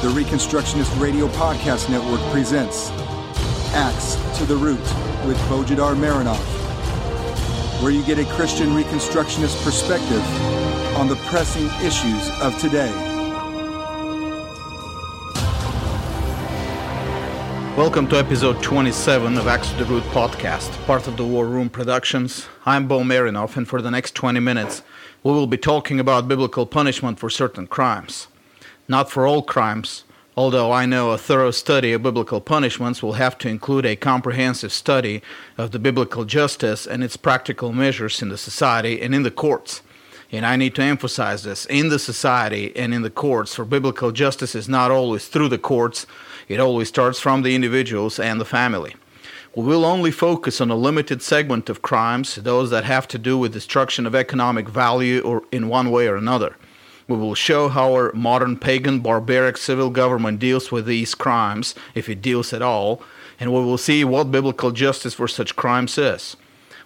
The Reconstructionist Radio Podcast Network presents Axe to the Root with Bojidar Marinov, where you get a Christian Reconstructionist perspective on the pressing issues of today. Welcome to episode 27 of Axe to the Root podcast, part of the War Room Productions. I'm Bo Marinov, and for the next 20 minutes, we will be talking about biblical punishment for certain crimes not for all crimes, although I know a thorough study of biblical punishments will have to include a comprehensive study of the biblical justice and its practical measures in the society and in the courts. And I need to emphasize this in the society and in the courts, for biblical justice is not always through the courts, it always starts from the individuals and the family. We will only focus on a limited segment of crimes, those that have to do with destruction of economic value or in one way or another. We will show how our modern pagan barbaric civil government deals with these crimes, if it deals at all, and we will see what biblical justice for such crimes is.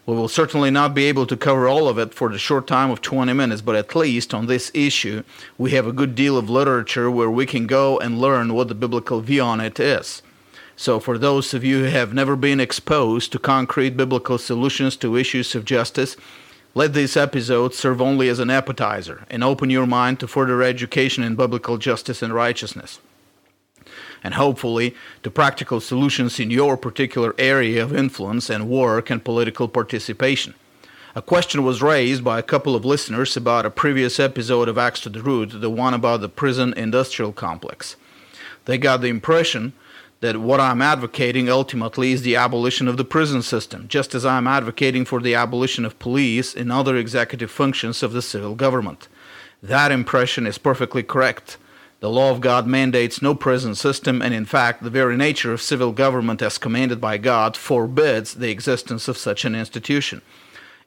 We will certainly not be able to cover all of it for the short time of 20 minutes, but at least on this issue, we have a good deal of literature where we can go and learn what the biblical view on it is. So, for those of you who have never been exposed to concrete biblical solutions to issues of justice, let this episode serve only as an appetizer and open your mind to further education in biblical justice and righteousness. And hopefully to practical solutions in your particular area of influence and work and political participation. A question was raised by a couple of listeners about a previous episode of Axe to the Root, the one about the prison industrial complex. They got the impression that what I'm advocating ultimately is the abolition of the prison system, just as I'm advocating for the abolition of police and other executive functions of the civil government. That impression is perfectly correct. The law of God mandates no prison system, and in fact, the very nature of civil government as commanded by God forbids the existence of such an institution.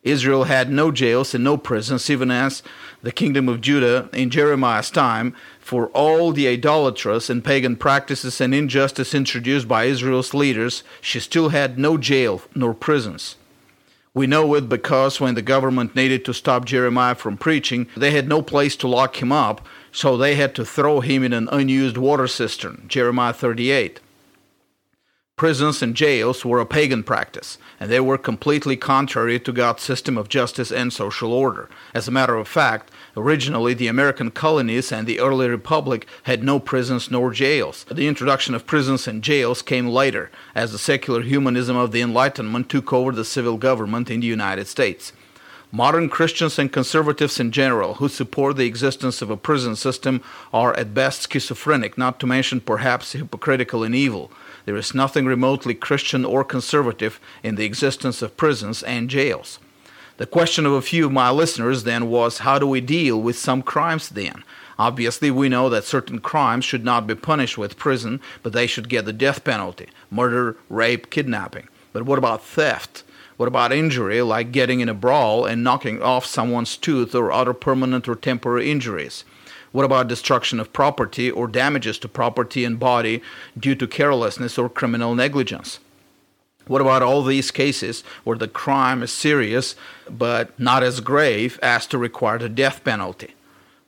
Israel had no jails and no prisons, even as the kingdom of Judah in Jeremiah's time, for all the idolatrous and pagan practices and injustice introduced by Israel's leaders, she still had no jail nor prisons. We know it because when the government needed to stop Jeremiah from preaching, they had no place to lock him up, so they had to throw him in an unused water cistern. Jeremiah 38 prisons and jails were a pagan practice, and they were completely contrary to God's system of justice and social order. As a matter of fact, originally the American colonies and the early republic had no prisons nor jails. The introduction of prisons and jails came later, as the secular humanism of the Enlightenment took over the civil government in the United States. Modern Christians and conservatives in general who support the existence of a prison system are at best schizophrenic, not to mention perhaps hypocritical and evil. There is nothing remotely Christian or conservative in the existence of prisons and jails. The question of a few of my listeners then was how do we deal with some crimes then? Obviously, we know that certain crimes should not be punished with prison, but they should get the death penalty murder, rape, kidnapping. But what about theft? What about injury, like getting in a brawl and knocking off someone's tooth or other permanent or temporary injuries? What about destruction of property or damages to property and body due to carelessness or criminal negligence? What about all these cases where the crime is serious but not as grave as to require the death penalty?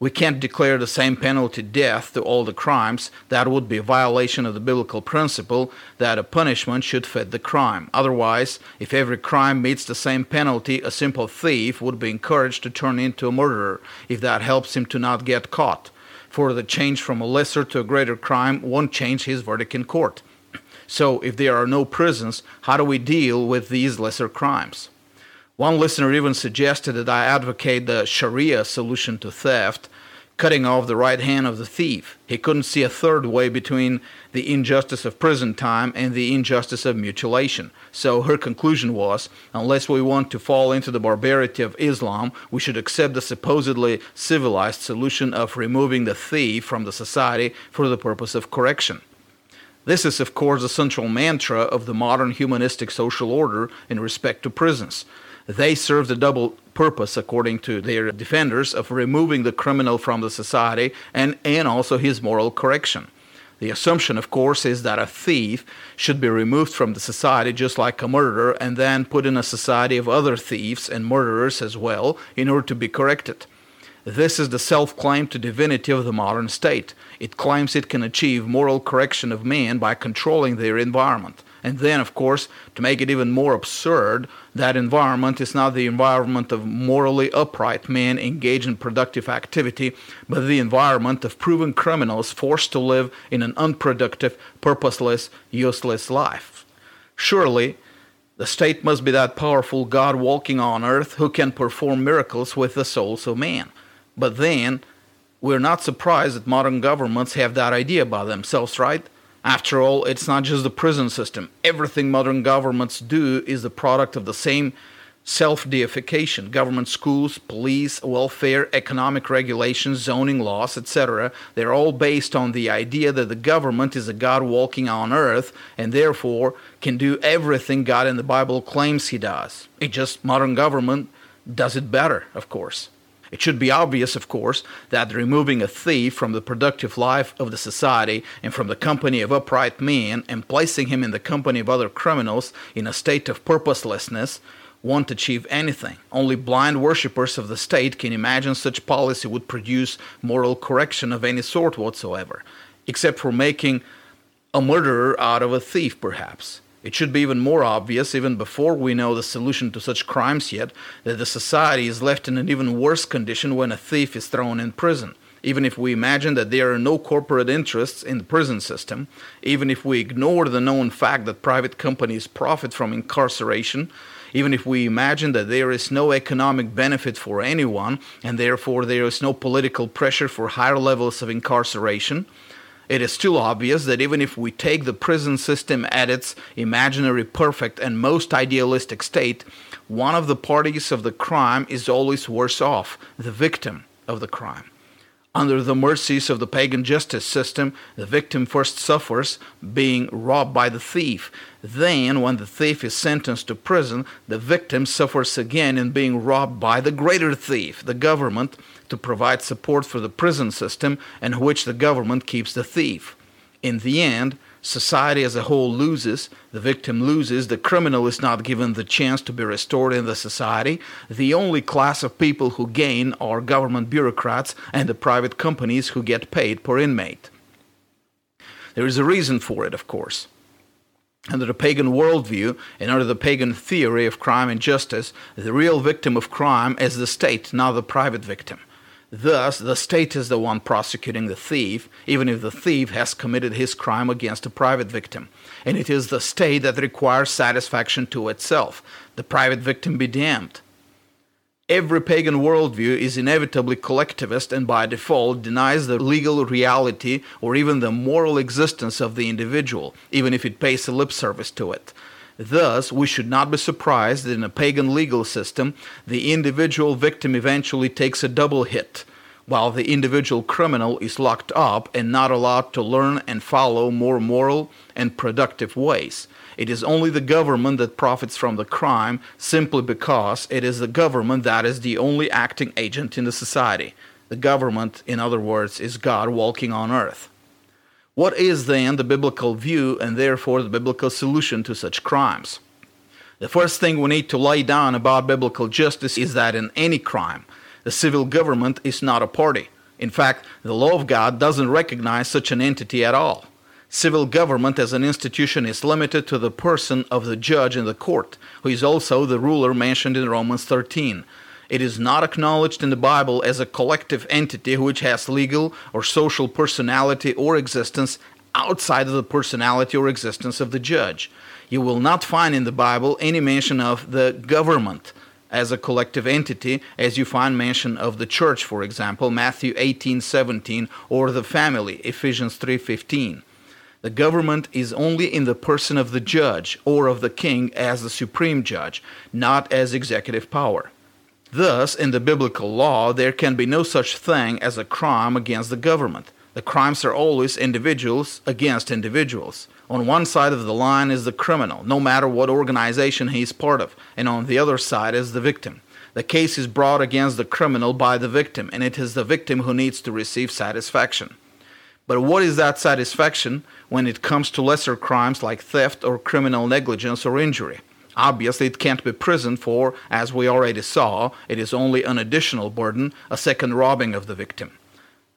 We can't declare the same penalty death to all the crimes. That would be a violation of the biblical principle that a punishment should fit the crime. Otherwise, if every crime meets the same penalty, a simple thief would be encouraged to turn into a murderer if that helps him to not get caught. For the change from a lesser to a greater crime won't change his verdict in court. So, if there are no prisons, how do we deal with these lesser crimes? One listener even suggested that I advocate the Sharia solution to theft, cutting off the right hand of the thief. He couldn't see a third way between the injustice of prison time and the injustice of mutilation. So her conclusion was unless we want to fall into the barbarity of Islam, we should accept the supposedly civilized solution of removing the thief from the society for the purpose of correction. This is, of course, the central mantra of the modern humanistic social order in respect to prisons. They serve the double purpose, according to their defenders, of removing the criminal from the society and, and also his moral correction. The assumption, of course, is that a thief should be removed from the society just like a murderer and then put in a society of other thieves and murderers as well in order to be corrected. This is the self claim to divinity of the modern state. It claims it can achieve moral correction of men by controlling their environment. And then, of course, to make it even more absurd, that environment is not the environment of morally upright men engaged in productive activity, but the environment of proven criminals forced to live in an unproductive, purposeless, useless life. Surely, the state must be that powerful God walking on earth who can perform miracles with the souls of man. But then, we're not surprised that modern governments have that idea about themselves, right? After all, it's not just the prison system. Everything modern governments do is the product of the same self deification. Government schools, police, welfare, economic regulations, zoning laws, etc., they're all based on the idea that the government is a God walking on earth and therefore can do everything God in the Bible claims he does. It just modern government does it better, of course. It should be obvious, of course, that removing a thief from the productive life of the society and from the company of upright men and placing him in the company of other criminals in a state of purposelessness won't achieve anything. Only blind worshippers of the state can imagine such policy would produce moral correction of any sort whatsoever, except for making a murderer out of a thief, perhaps. It should be even more obvious, even before we know the solution to such crimes yet, that the society is left in an even worse condition when a thief is thrown in prison. Even if we imagine that there are no corporate interests in the prison system, even if we ignore the known fact that private companies profit from incarceration, even if we imagine that there is no economic benefit for anyone, and therefore there is no political pressure for higher levels of incarceration, it is still obvious that even if we take the prison system at its imaginary perfect and most idealistic state, one of the parties of the crime is always worse off, the victim of the crime. Under the mercies of the pagan justice system, the victim first suffers being robbed by the thief. Then, when the thief is sentenced to prison, the victim suffers again in being robbed by the greater thief, the government, to provide support for the prison system in which the government keeps the thief. In the end, society as a whole loses, the victim loses, the criminal is not given the chance to be restored in the society. The only class of people who gain are government bureaucrats and the private companies who get paid per inmate. There is a reason for it, of course. Under the pagan worldview and under the pagan theory of crime and justice, the real victim of crime is the state, not the private victim. Thus, the state is the one prosecuting the thief, even if the thief has committed his crime against a private victim. And it is the state that requires satisfaction to itself. The private victim be damned. Every pagan worldview is inevitably collectivist and by default denies the legal reality or even the moral existence of the individual, even if it pays lip service to it. Thus, we should not be surprised that in a pagan legal system, the individual victim eventually takes a double hit, while the individual criminal is locked up and not allowed to learn and follow more moral and productive ways. It is only the government that profits from the crime simply because it is the government that is the only acting agent in the society. The government, in other words, is God walking on earth. What is then the biblical view and therefore the biblical solution to such crimes? The first thing we need to lay down about biblical justice is that in any crime, the civil government is not a party. In fact, the law of God doesn't recognize such an entity at all. Civil government as an institution is limited to the person of the judge in the court, who is also the ruler mentioned in Romans 13. It is not acknowledged in the Bible as a collective entity which has legal or social personality or existence outside of the personality or existence of the judge. You will not find in the Bible any mention of the government as a collective entity as you find mention of the church for example Matthew 18:17 or the family Ephesians 3:15 the government is only in the person of the judge or of the king as the supreme judge not as executive power Thus, in the biblical law, there can be no such thing as a crime against the government. The crimes are always individuals against individuals. On one side of the line is the criminal, no matter what organization he is part of, and on the other side is the victim. The case is brought against the criminal by the victim, and it is the victim who needs to receive satisfaction. But what is that satisfaction when it comes to lesser crimes like theft or criminal negligence or injury? Obviously, it can't be prison for, as we already saw, it is only an additional burden, a second robbing of the victim.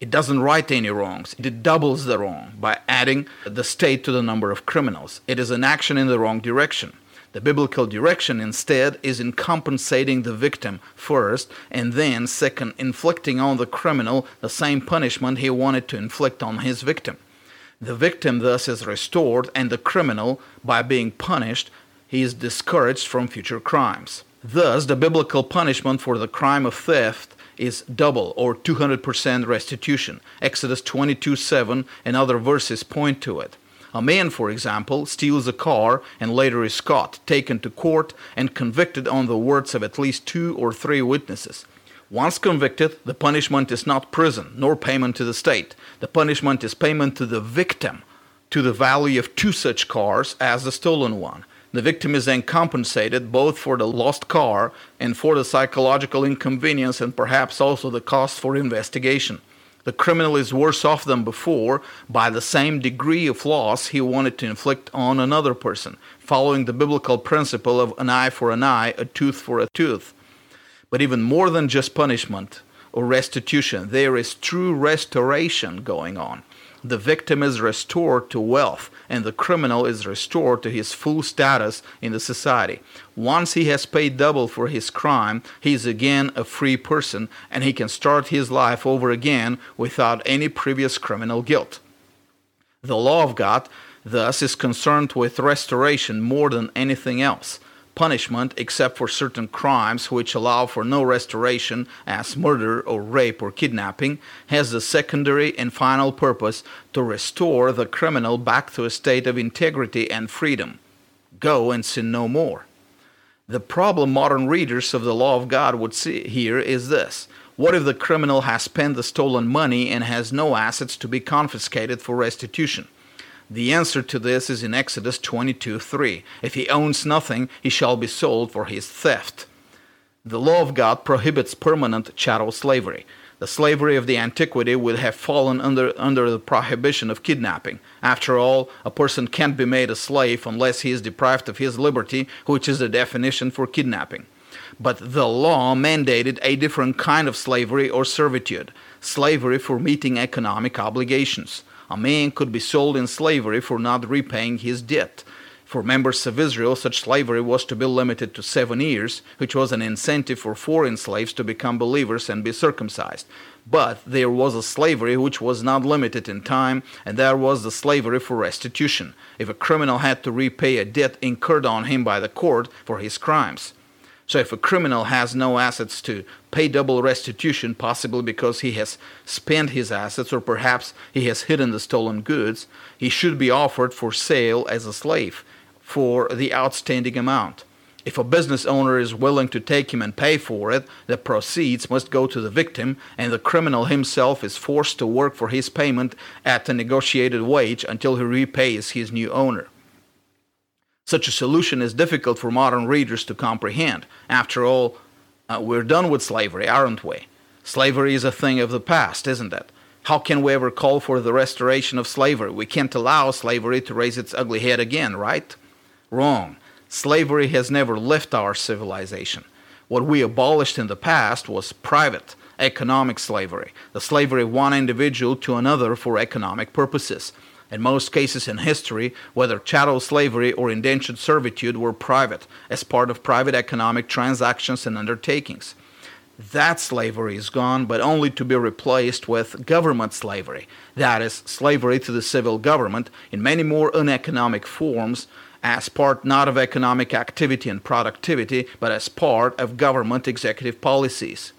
It doesn't right any wrongs. It doubles the wrong by adding the state to the number of criminals. It is an action in the wrong direction. The biblical direction instead is in compensating the victim first, and then, second, inflicting on the criminal the same punishment he wanted to inflict on his victim. The victim thus is restored, and the criminal, by being punished, he is discouraged from future crimes. Thus, the biblical punishment for the crime of theft is double or 200% restitution. Exodus 22 7 and other verses point to it. A man, for example, steals a car and later is caught, taken to court, and convicted on the words of at least two or three witnesses. Once convicted, the punishment is not prison nor payment to the state. The punishment is payment to the victim to the value of two such cars as the stolen one. The victim is then compensated both for the lost car and for the psychological inconvenience and perhaps also the cost for investigation. The criminal is worse off than before by the same degree of loss he wanted to inflict on another person, following the biblical principle of an eye for an eye, a tooth for a tooth. But even more than just punishment or restitution, there is true restoration going on. The victim is restored to wealth and the criminal is restored to his full status in the society. Once he has paid double for his crime, he is again a free person and he can start his life over again without any previous criminal guilt. The law of God, thus, is concerned with restoration more than anything else punishment except for certain crimes which allow for no restoration, as murder or rape or kidnapping, has the secondary and final purpose to restore the criminal back to a state of integrity and freedom. Go and sin no more. The problem modern readers of the law of God would see here is this. What if the criminal has spent the stolen money and has no assets to be confiscated for restitution? The answer to this is in Exodus 22 3. If he owns nothing, he shall be sold for his theft. The law of God prohibits permanent chattel slavery. The slavery of the antiquity would have fallen under, under the prohibition of kidnapping. After all, a person can't be made a slave unless he is deprived of his liberty, which is the definition for kidnapping. But the law mandated a different kind of slavery or servitude slavery for meeting economic obligations a man could be sold in slavery for not repaying his debt. For members of Israel, such slavery was to be limited to seven years, which was an incentive for foreign slaves to become believers and be circumcised. But there was a slavery which was not limited in time, and there was the slavery for restitution, if a criminal had to repay a debt incurred on him by the court for his crimes. So if a criminal has no assets to pay double restitution, possibly because he has spent his assets or perhaps he has hidden the stolen goods, he should be offered for sale as a slave for the outstanding amount. If a business owner is willing to take him and pay for it, the proceeds must go to the victim, and the criminal himself is forced to work for his payment at a negotiated wage until he repays his new owner. Such a solution is difficult for modern readers to comprehend. After all, uh, we're done with slavery, aren't we? Slavery is a thing of the past, isn't it? How can we ever call for the restoration of slavery? We can't allow slavery to raise its ugly head again, right? Wrong. Slavery has never left our civilization. What we abolished in the past was private, economic slavery, the slavery of one individual to another for economic purposes. In most cases in history, whether chattel slavery or indentured servitude were private, as part of private economic transactions and undertakings. That slavery is gone, but only to be replaced with government slavery. That is, slavery to the civil government in many more uneconomic forms, as part not of economic activity and productivity, but as part of government executive policies.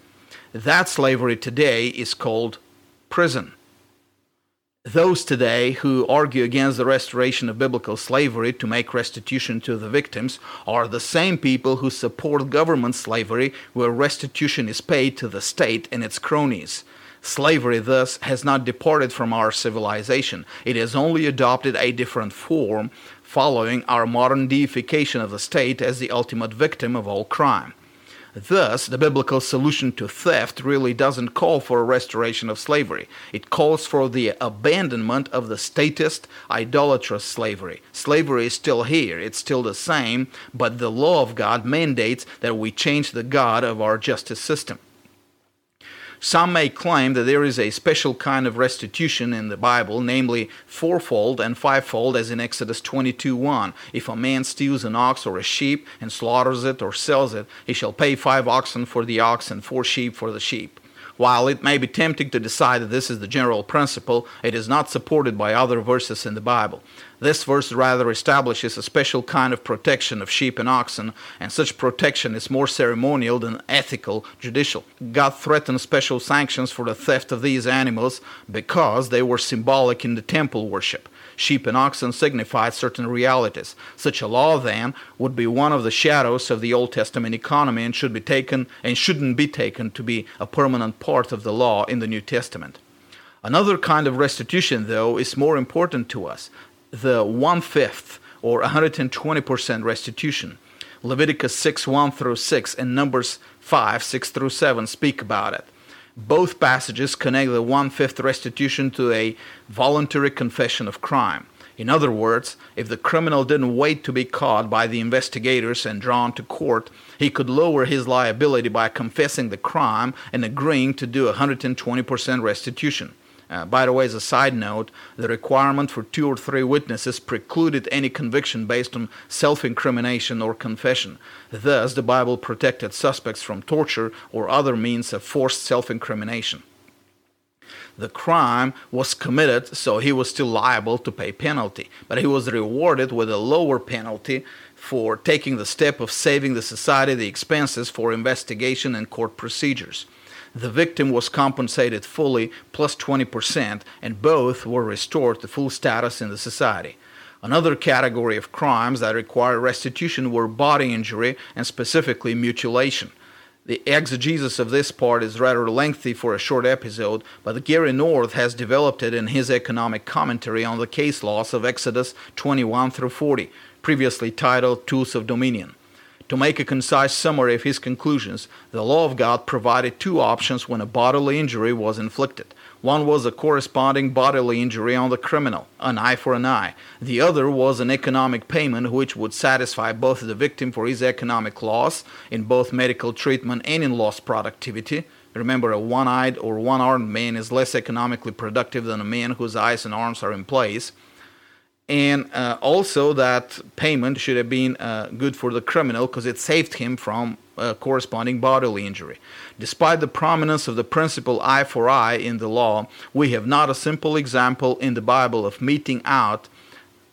That slavery today is called prison those today who argue against the restoration of biblical slavery to make restitution to the victims are the same people who support government slavery where restitution is paid to the state and its cronies. Slavery, thus, has not departed from our civilization. It has only adopted a different form, following our modern deification of the state as the ultimate victim of all crime. Thus, the biblical solution to theft really doesn't call for a restoration of slavery. It calls for the abandonment of the statist, idolatrous slavery. Slavery is still here, it's still the same, but the law of God mandates that we change the God of our justice system. Some may claim that there is a special kind of restitution in the Bible, namely fourfold and fivefold, as in Exodus 22 1. If a man steals an ox or a sheep and slaughters it or sells it, he shall pay five oxen for the ox and four sheep for the sheep. While it may be tempting to decide that this is the general principle, it is not supported by other verses in the Bible. This verse rather establishes a special kind of protection of sheep and oxen, and such protection is more ceremonial than ethical, judicial. God threatened special sanctions for the theft of these animals because they were symbolic in the temple worship. Sheep and oxen signified certain realities. Such a law, then, would be one of the shadows of the Old Testament economy and should be taken and shouldn't be taken to be a permanent part of the law in the New Testament. Another kind of restitution, though, is more important to us the one fifth or 120% restitution. Leviticus 6 1 through 6 and Numbers 5 6 through 7 speak about it. Both passages connect the one fifth restitution to a voluntary confession of crime. In other words, if the criminal didn't wait to be caught by the investigators and drawn to court, he could lower his liability by confessing the crime and agreeing to do 120% restitution. Uh, by the way, as a side note, the requirement for two or three witnesses precluded any conviction based on self incrimination or confession. Thus, the Bible protected suspects from torture or other means of forced self incrimination. The crime was committed, so he was still liable to pay penalty, but he was rewarded with a lower penalty for taking the step of saving the society the expenses for investigation and court procedures the victim was compensated fully plus 20%, and both were restored to full status in the society. Another category of crimes that require restitution were body injury and specifically mutilation. The exegesis of this part is rather lengthy for a short episode, but Gary North has developed it in his economic commentary on the case laws of Exodus 21 through 40, previously titled Tools of Dominion. To make a concise summary of his conclusions, the law of God provided two options when a bodily injury was inflicted. One was a corresponding bodily injury on the criminal, an eye for an eye. The other was an economic payment which would satisfy both the victim for his economic loss in both medical treatment and in lost productivity. Remember, a one eyed or one armed man is less economically productive than a man whose eyes and arms are in place and uh, also that payment should have been uh, good for the criminal because it saved him from a corresponding bodily injury. Despite the prominence of the principle eye for eye in the law, we have not a simple example in the Bible of meting out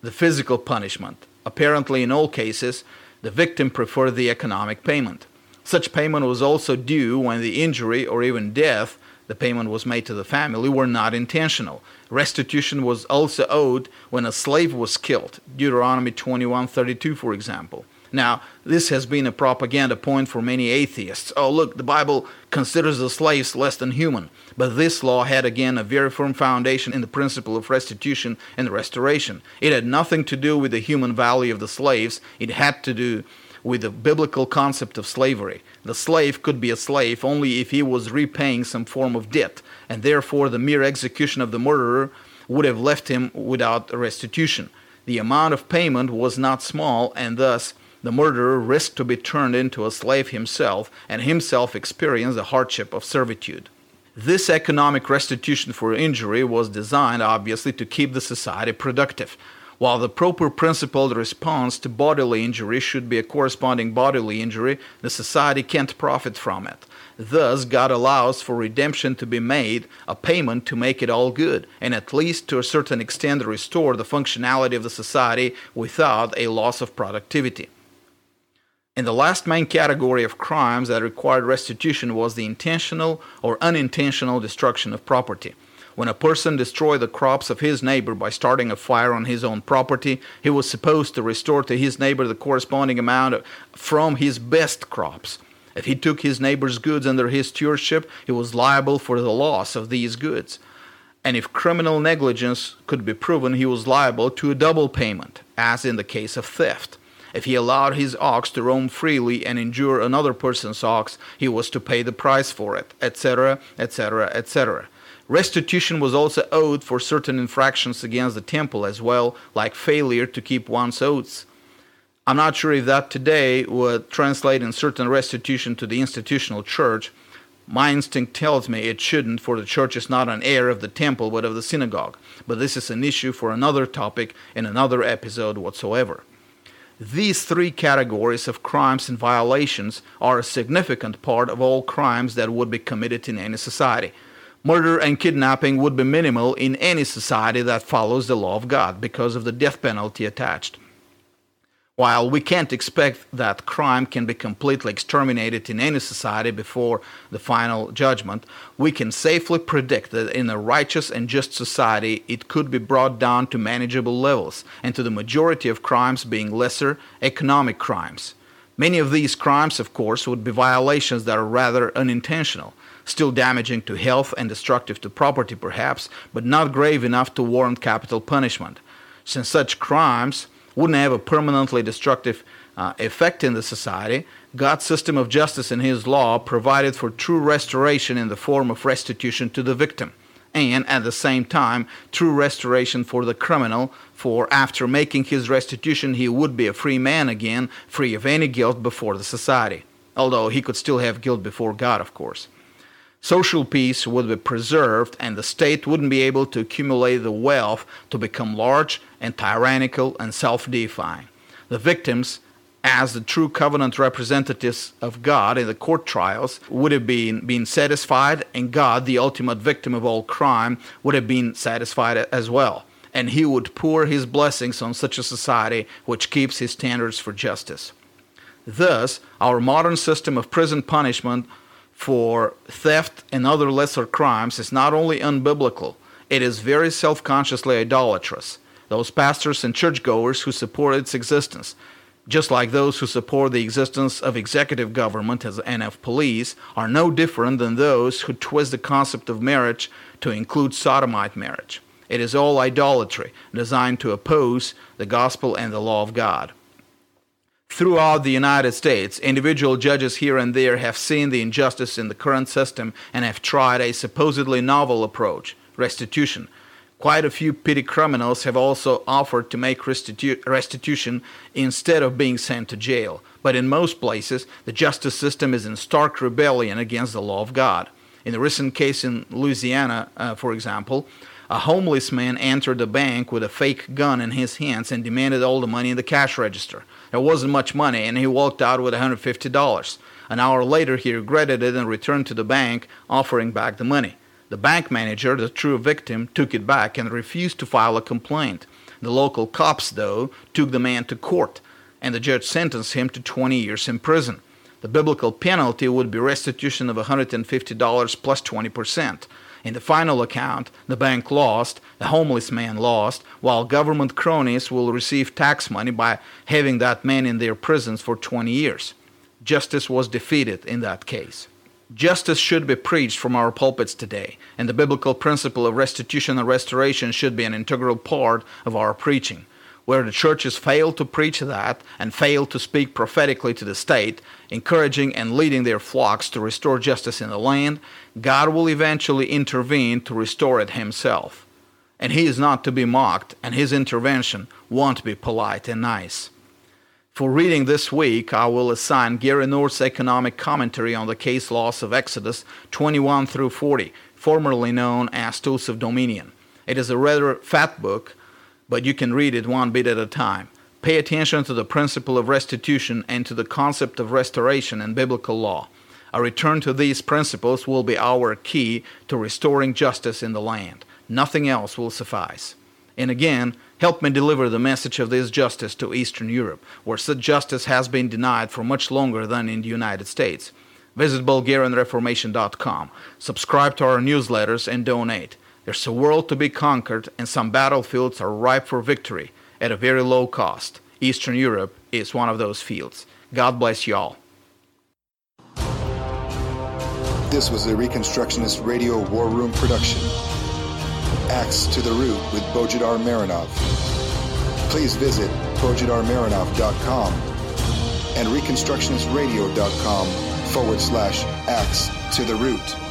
the physical punishment. Apparently, in all cases, the victim preferred the economic payment. Such payment was also due when the injury or even death the payment was made to the family were not intentional. Restitution was also owed when a slave was killed, Deuteronomy 21:32 for example. Now, this has been a propaganda point for many atheists. Oh, look, the Bible considers the slaves less than human. But this law had again a very firm foundation in the principle of restitution and restoration. It had nothing to do with the human value of the slaves, it had to do with the biblical concept of slavery. The slave could be a slave only if he was repaying some form of debt, and therefore the mere execution of the murderer would have left him without restitution. The amount of payment was not small, and thus the murderer risked to be turned into a slave himself and himself experience the hardship of servitude. This economic restitution for injury was designed, obviously, to keep the society productive while the proper principled response to bodily injury should be a corresponding bodily injury, the society can't profit from it. Thus, God allows for redemption to be made, a payment to make it all good, and at least to a certain extent restore the functionality of the society without a loss of productivity. And the last main category of crimes that required restitution was the intentional or unintentional destruction of property. When a person destroyed the crops of his neighbor by starting a fire on his own property, he was supposed to restore to his neighbor the corresponding amount from his best crops. If he took his neighbor's goods under his stewardship, he was liable for the loss of these goods. And if criminal negligence could be proven, he was liable to a double payment, as in the case of theft. If he allowed his ox to roam freely and endure another person's ox, he was to pay the price for it, etc., etc., etc. Restitution was also owed for certain infractions against the temple as well, like failure to keep one's oaths. I'm not sure if that today would translate in certain restitution to the institutional church. My instinct tells me it shouldn't, for the church is not an heir of the temple but of the synagogue. But this is an issue for another topic in another episode whatsoever. These three categories of crimes and violations are a significant part of all crimes that would be committed in any society. Murder and kidnapping would be minimal in any society that follows the law of God because of the death penalty attached. While we can't expect that crime can be completely exterminated in any society before the final judgment, we can safely predict that in a righteous and just society it could be brought down to manageable levels and to the majority of crimes being lesser economic crimes. Many of these crimes, of course, would be violations that are rather unintentional still damaging to health and destructive to property perhaps, but not grave enough to warrant capital punishment. Since such crimes wouldn't have a permanently destructive uh, effect in the society, God's system of justice and His law provided for true restoration in the form of restitution to the victim, and at the same time, true restoration for the criminal, for after making his restitution, he would be a free man again, free of any guilt before the society. Although he could still have guilt before God, of course social peace would be preserved and the state wouldn't be able to accumulate the wealth to become large and tyrannical and self deifying. The victims, as the true covenant representatives of God in the court trials, would have been, been satisfied, and God, the ultimate victim of all crime, would have been satisfied as well. And he would pour his blessings on such a society which keeps his standards for justice. Thus, our modern system of prison punishment for theft and other lesser crimes is not only unbiblical, it is very self consciously idolatrous. Those pastors and churchgoers who support its existence, just like those who support the existence of executive government as of police, are no different than those who twist the concept of marriage to include sodomite marriage. It is all idolatry, designed to oppose the gospel and the law of God. Throughout the United States, individual judges here and there have seen the injustice in the current system and have tried a supposedly novel approach restitution. Quite a few petty criminals have also offered to make restitu- restitution instead of being sent to jail. But in most places, the justice system is in stark rebellion against the law of God. In the recent case in Louisiana, uh, for example, a homeless man entered a bank with a fake gun in his hands and demanded all the money in the cash register. There wasn't much money, and he walked out with $150. An hour later, he regretted it and returned to the bank, offering back the money. The bank manager, the true victim, took it back and refused to file a complaint. The local cops, though, took the man to court, and the judge sentenced him to 20 years in prison. The biblical penalty would be restitution of $150 plus 20%. In the final account, the bank lost, the homeless man lost, while government cronies will receive tax money by having that man in their prisons for 20 years. Justice was defeated in that case. Justice should be preached from our pulpits today, and the biblical principle of restitution and restoration should be an integral part of our preaching where the churches fail to preach that and fail to speak prophetically to the state, encouraging and leading their flocks to restore justice in the land, God will eventually intervene to restore it himself. And he is not to be mocked, and his intervention won't be polite and nice. For reading this week, I will assign Gary North's economic commentary on the case laws of Exodus 21 through 40, formerly known as Tools of Dominion. It is a rather fat book, but you can read it one bit at a time. Pay attention to the principle of restitution and to the concept of restoration in biblical law. A return to these principles will be our key to restoring justice in the land. Nothing else will suffice. And again, help me deliver the message of this justice to Eastern Europe, where such justice has been denied for much longer than in the United States. Visit BulgarianReformation.com, subscribe to our newsletters, and donate. There's a world to be conquered, and some battlefields are ripe for victory at a very low cost. Eastern Europe is one of those fields. God bless you all. This was a Reconstructionist Radio War Room production. Axe to the Root with Bojidar Marinov. please visit bojidarmarinov.com and reconstructionistradio.com forward slash axe to the root.